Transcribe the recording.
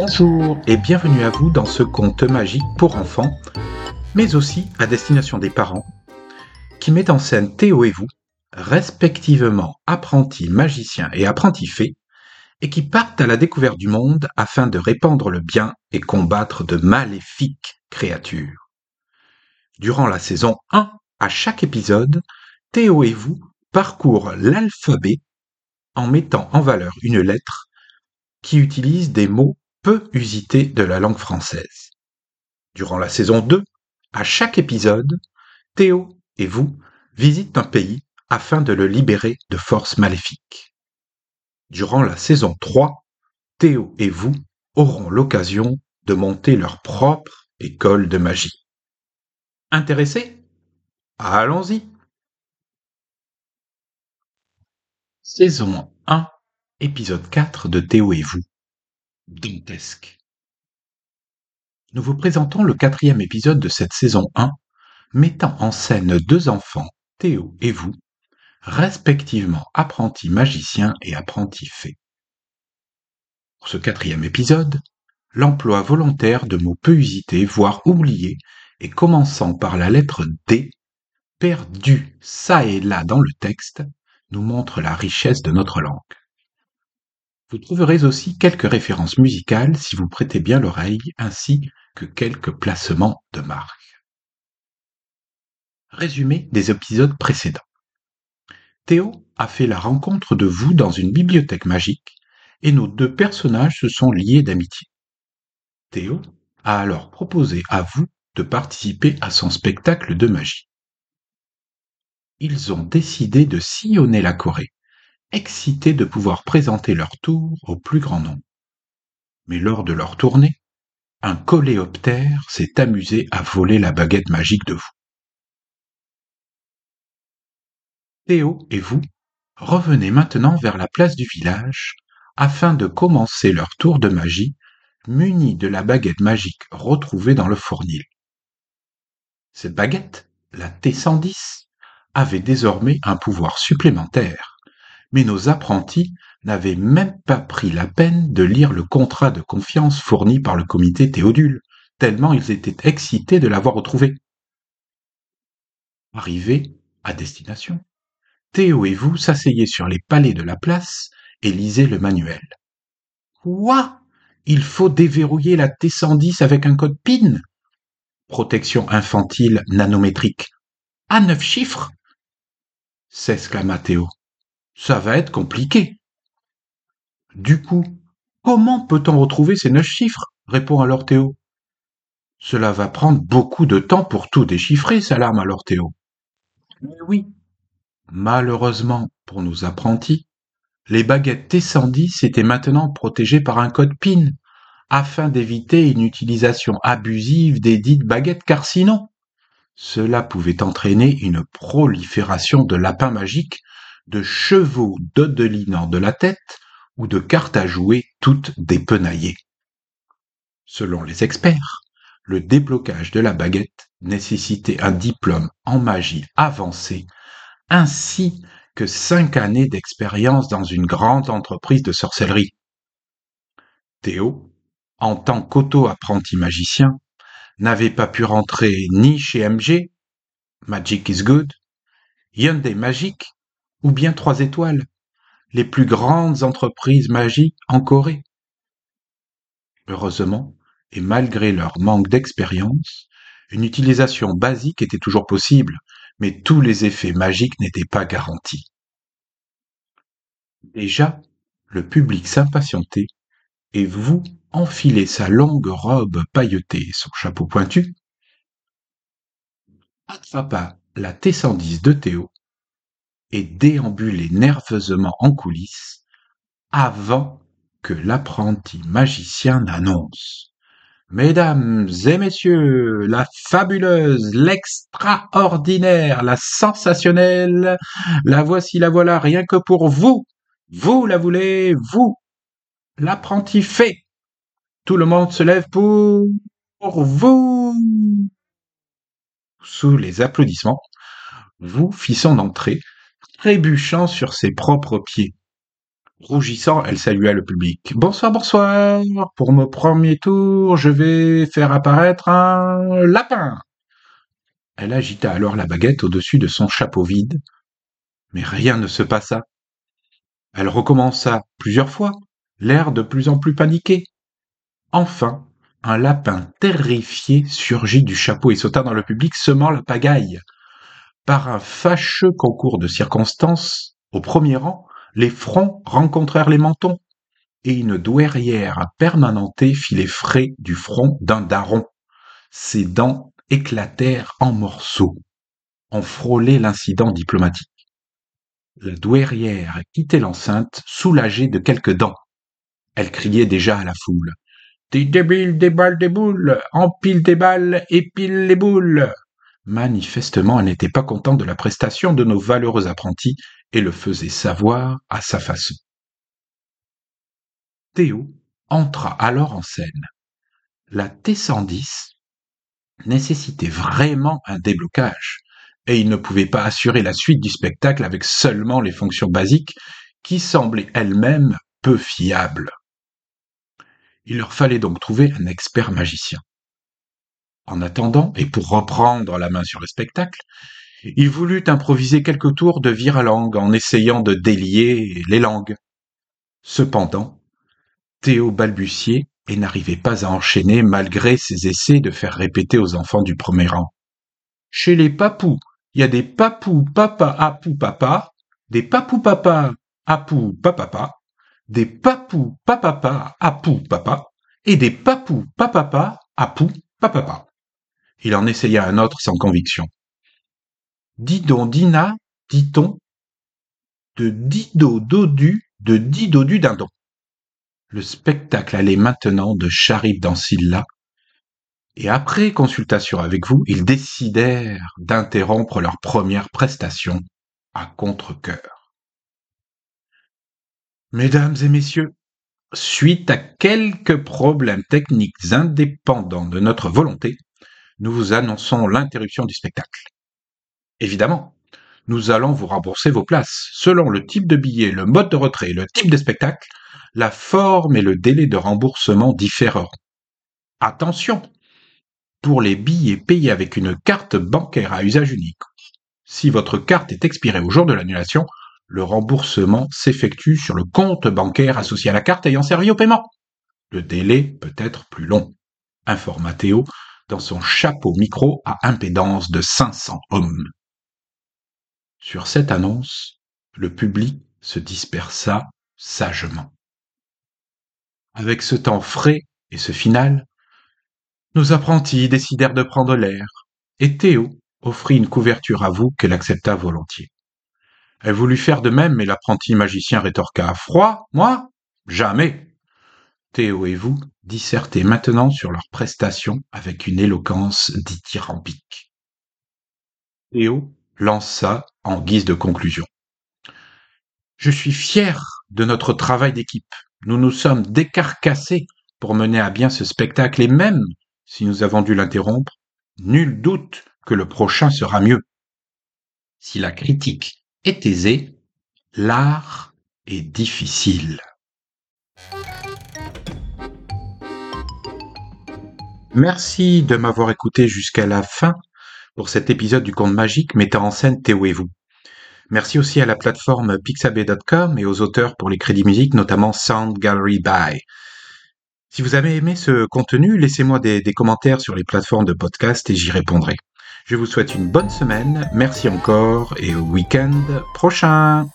Bonjour et bienvenue à vous dans ce conte magique pour enfants, mais aussi à destination des parents, qui met en scène Théo et vous, respectivement apprentis magiciens et apprentis fées, et qui partent à la découverte du monde afin de répandre le bien et combattre de maléfiques créatures. Durant la saison 1, à chaque épisode, Théo et vous parcourent l'alphabet en mettant en valeur une lettre qui utilise des mots peu usités de la langue française. Durant la saison 2, à chaque épisode, Théo et vous visitent un pays afin de le libérer de forces maléfiques. Durant la saison 3, Théo et vous auront l'occasion de monter leur propre école de magie. Intéressés? Allons-y Saison 1, épisode 4 de Théo et vous. Nous vous présentons le quatrième épisode de cette saison 1, mettant en scène deux enfants, Théo et vous, respectivement apprentis magiciens et apprentis fées. Pour ce quatrième épisode, l'emploi volontaire de mots peu usités, voire oubliés, et commençant par la lettre D, perdu ça et là dans le texte, nous montre la richesse de notre langue. Vous trouverez aussi quelques références musicales si vous prêtez bien l'oreille, ainsi que quelques placements de marque. Résumé des épisodes précédents. Théo a fait la rencontre de vous dans une bibliothèque magique et nos deux personnages se sont liés d'amitié. Théo a alors proposé à vous de participer à son spectacle de magie ils ont décidé de sillonner la Corée, excités de pouvoir présenter leur tour au plus grand nombre. Mais lors de leur tournée, un coléoptère s'est amusé à voler la baguette magique de vous. Théo et vous revenez maintenant vers la place du village afin de commencer leur tour de magie munis de la baguette magique retrouvée dans le fournil. Cette baguette, la T110, avait désormais un pouvoir supplémentaire, mais nos apprentis n'avaient même pas pris la peine de lire le contrat de confiance fourni par le comité Théodule, tellement ils étaient excités de l'avoir retrouvé. Arrivés à destination, Théo et vous s'asseyez sur les palais de la place et lisez le manuel. Quoi? Il faut déverrouiller la T110 avec un code PIN? Protection infantile nanométrique. À neuf chiffres s'exclama Théo. Ça va être compliqué. Du coup, comment peut-on retrouver ces neuf chiffres? répond alors Théo. Cela va prendre beaucoup de temps pour tout déchiffrer, s'alarme alors Théo. Mais oui. Malheureusement pour nos apprentis, les baguettes T110 étaient maintenant protégées par un code PIN, afin d'éviter une utilisation abusive des dites baguettes car sinon, cela pouvait entraîner une prolifération de lapins magiques, de chevaux dodelinant de la tête ou de cartes à jouer toutes dépenaillées. Selon les experts, le déblocage de la baguette nécessitait un diplôme en magie avancée ainsi que cinq années d'expérience dans une grande entreprise de sorcellerie. Théo, en tant qu'auto-apprenti magicien, n'avait pas pu rentrer ni chez MG, Magic is Good, Hyundai Magic, ou bien Trois Étoiles, les plus grandes entreprises magiques en Corée. Heureusement, et malgré leur manque d'expérience, une utilisation basique était toujours possible, mais tous les effets magiques n'étaient pas garantis. Déjà, le public s'impatientait, et vous enfiler sa longue robe pailletée et son chapeau pointu, attrapa la T110 de Théo et déambulait nerveusement en coulisses avant que l'apprenti magicien n'annonce Mesdames et messieurs, la fabuleuse, l'extraordinaire, la sensationnelle, la voici, la voilà, rien que pour vous. Vous la voulez, vous, l'apprenti fait. Tout le monde se lève pour vous. Sous les applaudissements, vous fit son entrée, trébuchant sur ses propres pieds. Rougissant, elle salua le public. Bonsoir, bonsoir. Pour mon premier tour, je vais faire apparaître un lapin. Elle agita alors la baguette au-dessus de son chapeau vide, mais rien ne se passa. Elle recommença plusieurs fois, l'air de plus en plus paniqué. Enfin, un lapin terrifié surgit du chapeau et sauta dans le public, semant la pagaille. Par un fâcheux concours de circonstances, au premier rang, les fronts rencontrèrent les mentons, et une douairière permanentée fit les frais du front d'un daron. Ses dents éclatèrent en morceaux. On frôlait l'incident diplomatique. La douairière quittait l'enceinte, soulagée de quelques dents. Elle criait déjà à la foule. Des débiles, des balles, des boules, empile des balles, épile les boules. Manifestement, elle n'était pas contente de la prestation de nos valeureux apprentis et le faisait savoir à sa façon. Théo entra alors en scène. La T110 nécessitait vraiment un déblocage, et il ne pouvait pas assurer la suite du spectacle avec seulement les fonctions basiques qui semblaient elles-mêmes peu fiables. Il leur fallait donc trouver un expert magicien. En attendant, et pour reprendre la main sur le spectacle, il voulut improviser quelques tours de viralangue en essayant de délier les langues. Cependant, Théo balbutiait et n'arrivait pas à enchaîner malgré ses essais de faire répéter aux enfants du premier rang. Chez les papous, il y a des papous papa apou papa, des papous papa apou papa, des papous papa apou papa, et des papous papa apou papa. Il en essaya un autre sans conviction. Didon Dina, dit-on, de Dido Dodu, de Dido du dindon. Le spectacle allait maintenant de Charib dans Silla, et après consultation avec vous, ils décidèrent d'interrompre leur première prestation à contre-cœur. Mesdames et messieurs, suite à quelques problèmes techniques indépendants de notre volonté, nous vous annonçons l'interruption du spectacle. Évidemment, nous allons vous rembourser vos places. Selon le type de billet, le mode de retrait, le type de spectacle, la forme et le délai de remboursement différeront. Attention, pour les billets payés avec une carte bancaire à usage unique, si votre carte est expirée au jour de l'annulation, le remboursement s'effectue sur le compte bancaire associé à la carte ayant servi au paiement. Le délai peut être plus long. Informa Théo dans son chapeau micro à impédance de 500 hommes. Sur cette annonce, le public se dispersa sagement. Avec ce temps frais et ce final, nos apprentis décidèrent de prendre l'air, et Théo offrit une couverture à vous qu'elle accepta volontiers. Elle voulut faire de même, mais l'apprenti magicien rétorqua Froid, moi? Jamais Théo et vous dissertez maintenant sur leurs prestations avec une éloquence dithyrambique. Théo lança en guise de conclusion. Je suis fier de notre travail d'équipe. Nous nous sommes décarcassés pour mener à bien ce spectacle et même si nous avons dû l'interrompre, nul doute que le prochain sera mieux. Si la critique est aisée, l'art est difficile. Merci de m'avoir écouté jusqu'à la fin pour cet épisode du conte magique mettant en scène Théo et vous. Merci aussi à la plateforme pixabay.com et aux auteurs pour les crédits musiques, notamment Sound Gallery By. Si vous avez aimé ce contenu, laissez-moi des commentaires sur les plateformes de podcast et j'y répondrai. Je vous souhaite une bonne semaine, merci encore et au week-end prochain